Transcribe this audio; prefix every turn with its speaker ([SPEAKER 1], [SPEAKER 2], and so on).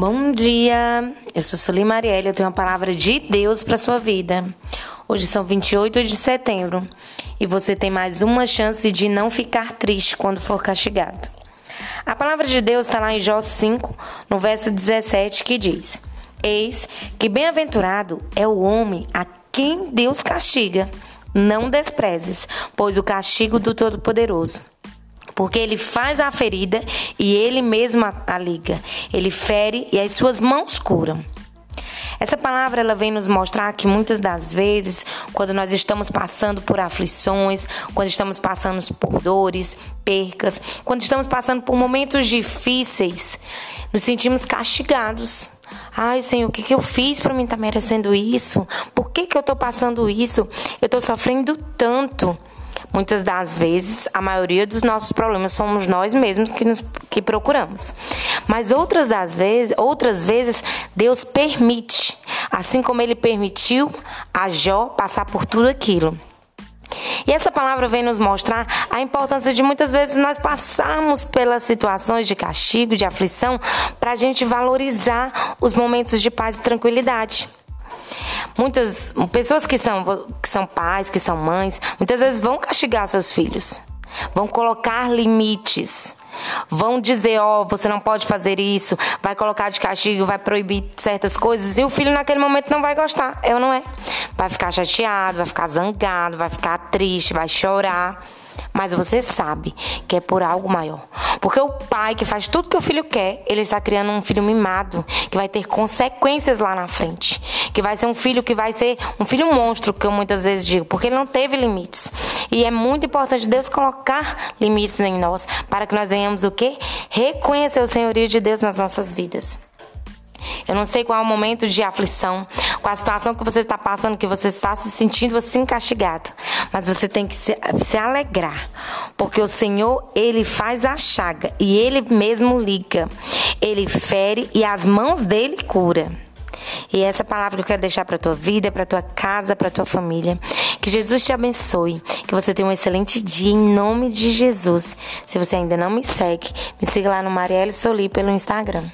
[SPEAKER 1] Bom dia, eu sou Sueli Marielle, eu tenho uma palavra de Deus para sua vida. Hoje são 28 de setembro e você tem mais uma chance de não ficar triste quando for castigado. A palavra de Deus está lá em Jó 5, no verso 17, que diz: Eis que bem-aventurado é o homem a quem Deus castiga. Não desprezes, pois o castigo do Todo-Poderoso porque ele faz a ferida e ele mesmo a liga. Ele fere e as suas mãos curam. Essa palavra ela vem nos mostrar que muitas das vezes, quando nós estamos passando por aflições, quando estamos passando por dores, percas, quando estamos passando por momentos difíceis, nos sentimos castigados. Ai, Senhor, o que, que eu fiz para mim estar tá merecendo isso? Por que, que eu estou passando isso? Eu estou sofrendo tanto. Muitas das vezes, a maioria dos nossos problemas somos nós mesmos que, nos, que procuramos. Mas outras das vezes, outras vezes, Deus permite, assim como ele permitiu a Jó passar por tudo aquilo. E essa palavra vem nos mostrar a importância de muitas vezes nós passarmos pelas situações de castigo, de aflição, para a gente valorizar os momentos de paz e tranquilidade. Muitas pessoas que são, que são pais, que são mães, muitas vezes vão castigar seus filhos, vão colocar limites. Vão dizer, ó, oh, você não pode fazer isso, vai colocar de castigo, vai proibir certas coisas, e o filho naquele momento não vai gostar, ou não é? Vai ficar chateado, vai ficar zangado, vai ficar triste, vai chorar mas você sabe que é por algo maior. Porque o pai que faz tudo que o filho quer, ele está criando um filho mimado, que vai ter consequências lá na frente. Que vai ser um filho que vai ser um filho monstro, que eu muitas vezes digo, porque ele não teve limites. E é muito importante Deus colocar limites em nós, para que nós venhamos o quê? Reconhecer o senhorio de Deus nas nossas vidas. Eu não sei qual é o momento de aflição, qual a situação que você está passando, que você está se sentindo assim castigado. Mas você tem que se, se alegrar, porque o Senhor, Ele faz a chaga e Ele mesmo liga. Ele fere e as mãos dele cura. E essa palavra que eu quero deixar para tua vida, para tua casa, para tua família. Que Jesus te abençoe, que você tenha um excelente dia em nome de Jesus. Se você ainda não me segue, me siga lá no Marielle Soli pelo Instagram.